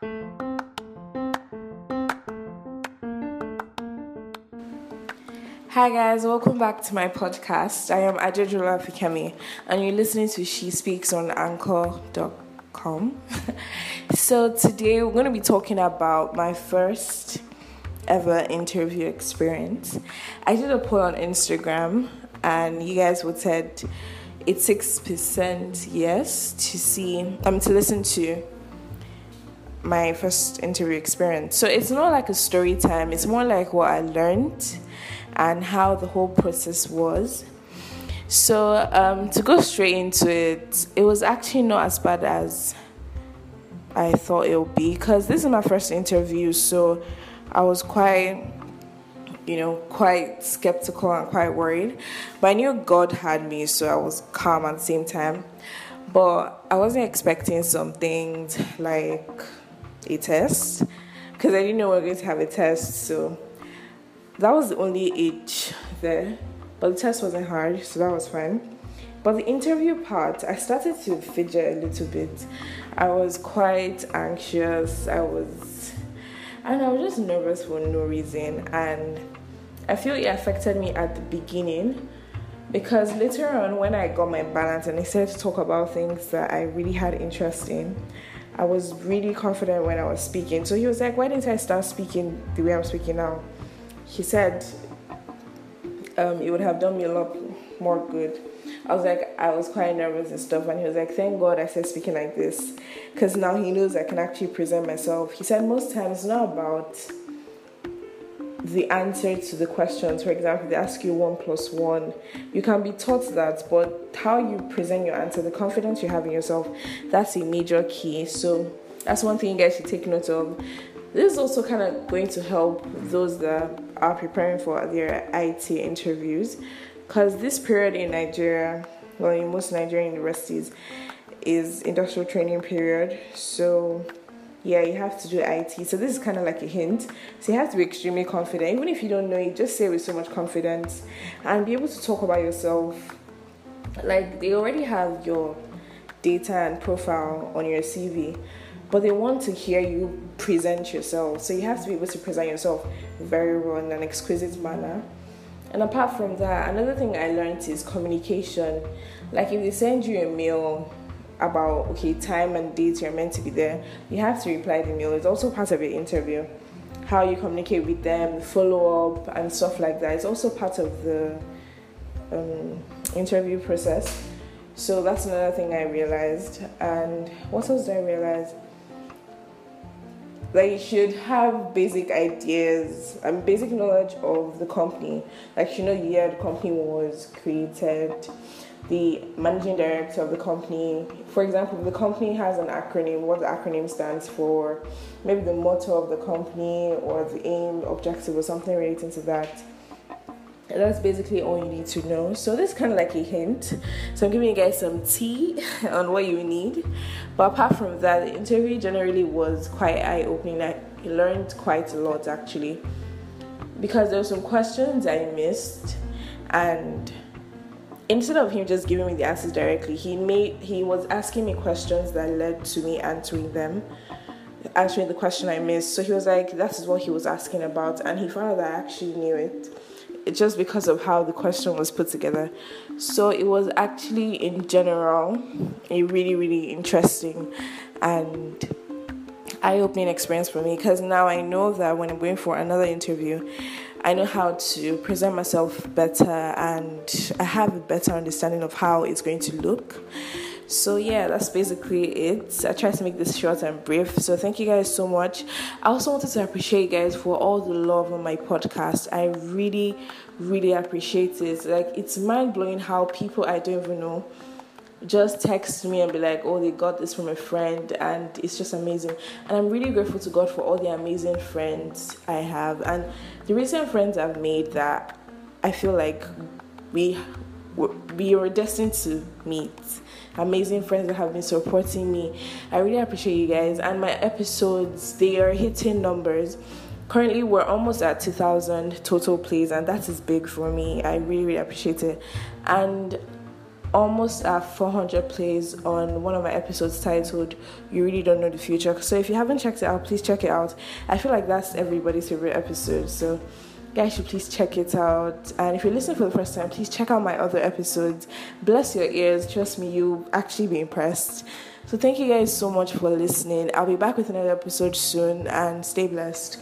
Hi guys, welcome back to my podcast. I am Adejola Fikemi and you're listening to She Speaks on Anchor.com. so today we're going to be talking about my first ever interview experience. I did a poll on Instagram and you guys would said it's six percent yes to see mean to listen to my first interview experience. So it's not like a story time, it's more like what I learned and how the whole process was. So, um, to go straight into it, it was actually not as bad as I thought it would be because this is my first interview, so I was quite, you know, quite skeptical and quite worried. But I knew God had me, so I was calm at the same time. But I wasn't expecting something like a test because I didn't know we were going to have a test, so that was the only age there, but the test wasn't hard, so that was fine. But the interview part, I started to fidget a little bit. I was quite anxious. I was, and I was just nervous for no reason. And I feel it affected me at the beginning because later on, when I got my balance and I started to talk about things that I really had interest in, I was really confident when I was speaking. So he was like, Why didn't I start speaking the way I'm speaking now? he said um, it would have done me a lot more good. I was like, I was quite nervous and stuff, and he was like, Thank God I said speaking like this, because now he knows I can actually present myself. He said, Most times it's not about the answer to the questions. For example, they ask you one plus one, you can be taught that, but how you present your answer, the confidence you have in yourself, that's a major key. So, that's one thing you guys should take note of. This is also kind of going to help those that are preparing for their IT interviews because this period in Nigeria, well, in most Nigerian universities, is industrial training period. So, yeah, you have to do IT. So, this is kind of like a hint. So, you have to be extremely confident. Even if you don't know it, just say it with so much confidence and be able to talk about yourself. Like, they already have your data and profile on your CV but they want to hear you present yourself. So you have to be able to present yourself very well in an exquisite manner. And apart from that, another thing I learned is communication. Like if they send you a mail about okay time and date you're meant to be there, you have to reply the mail. It's also part of your interview. How you communicate with them, follow up, and stuff like that. It's also part of the um, interview process. So that's another thing I realized. And what else did I realize? like you should have basic ideas and basic knowledge of the company. Like you know, year the company was created, the managing director of the company. For example, the company has an acronym, what the acronym stands for, maybe the motto of the company or the aim, objective, or something relating to that. And that's basically all you need to know. So this is kind of like a hint. So I'm giving you guys some tea on what you need. But apart from that, the interview generally was quite eye-opening. I learned quite a lot actually, because there were some questions I missed, and instead of him just giving me the answers directly, he made he was asking me questions that led to me answering them answering the question I missed. So he was like, that is what he was asking about. And he found out that I actually knew it just because of how the question was put together. So it was actually, in general, a really, really interesting and eye opening experience for me because now I know that when I'm going for another interview, I know how to present myself better and I have a better understanding of how it's going to look. So yeah, that's basically it. I tried to make this short and brief. So thank you guys so much. I also wanted to appreciate you guys for all the love on my podcast. I really, really appreciate it. Like it's mind blowing how people I don't even know just text me and be like, oh, they got this from a friend, and it's just amazing. And I'm really grateful to God for all the amazing friends I have, and the recent friends I've made that I feel like we we were destined to meet amazing friends that have been supporting me. I really appreciate you guys. And my episodes, they are hitting numbers. Currently, we're almost at 2,000 total plays, and that is big for me. I really, really appreciate it. And almost at 400 plays on one of my episodes titled You Really Don't Know the Future. So if you haven't checked it out, please check it out. I feel like that's everybody's favorite episode. So guys should please check it out and if you're listening for the first time please check out my other episodes bless your ears trust me you'll actually be impressed so thank you guys so much for listening i'll be back with another episode soon and stay blessed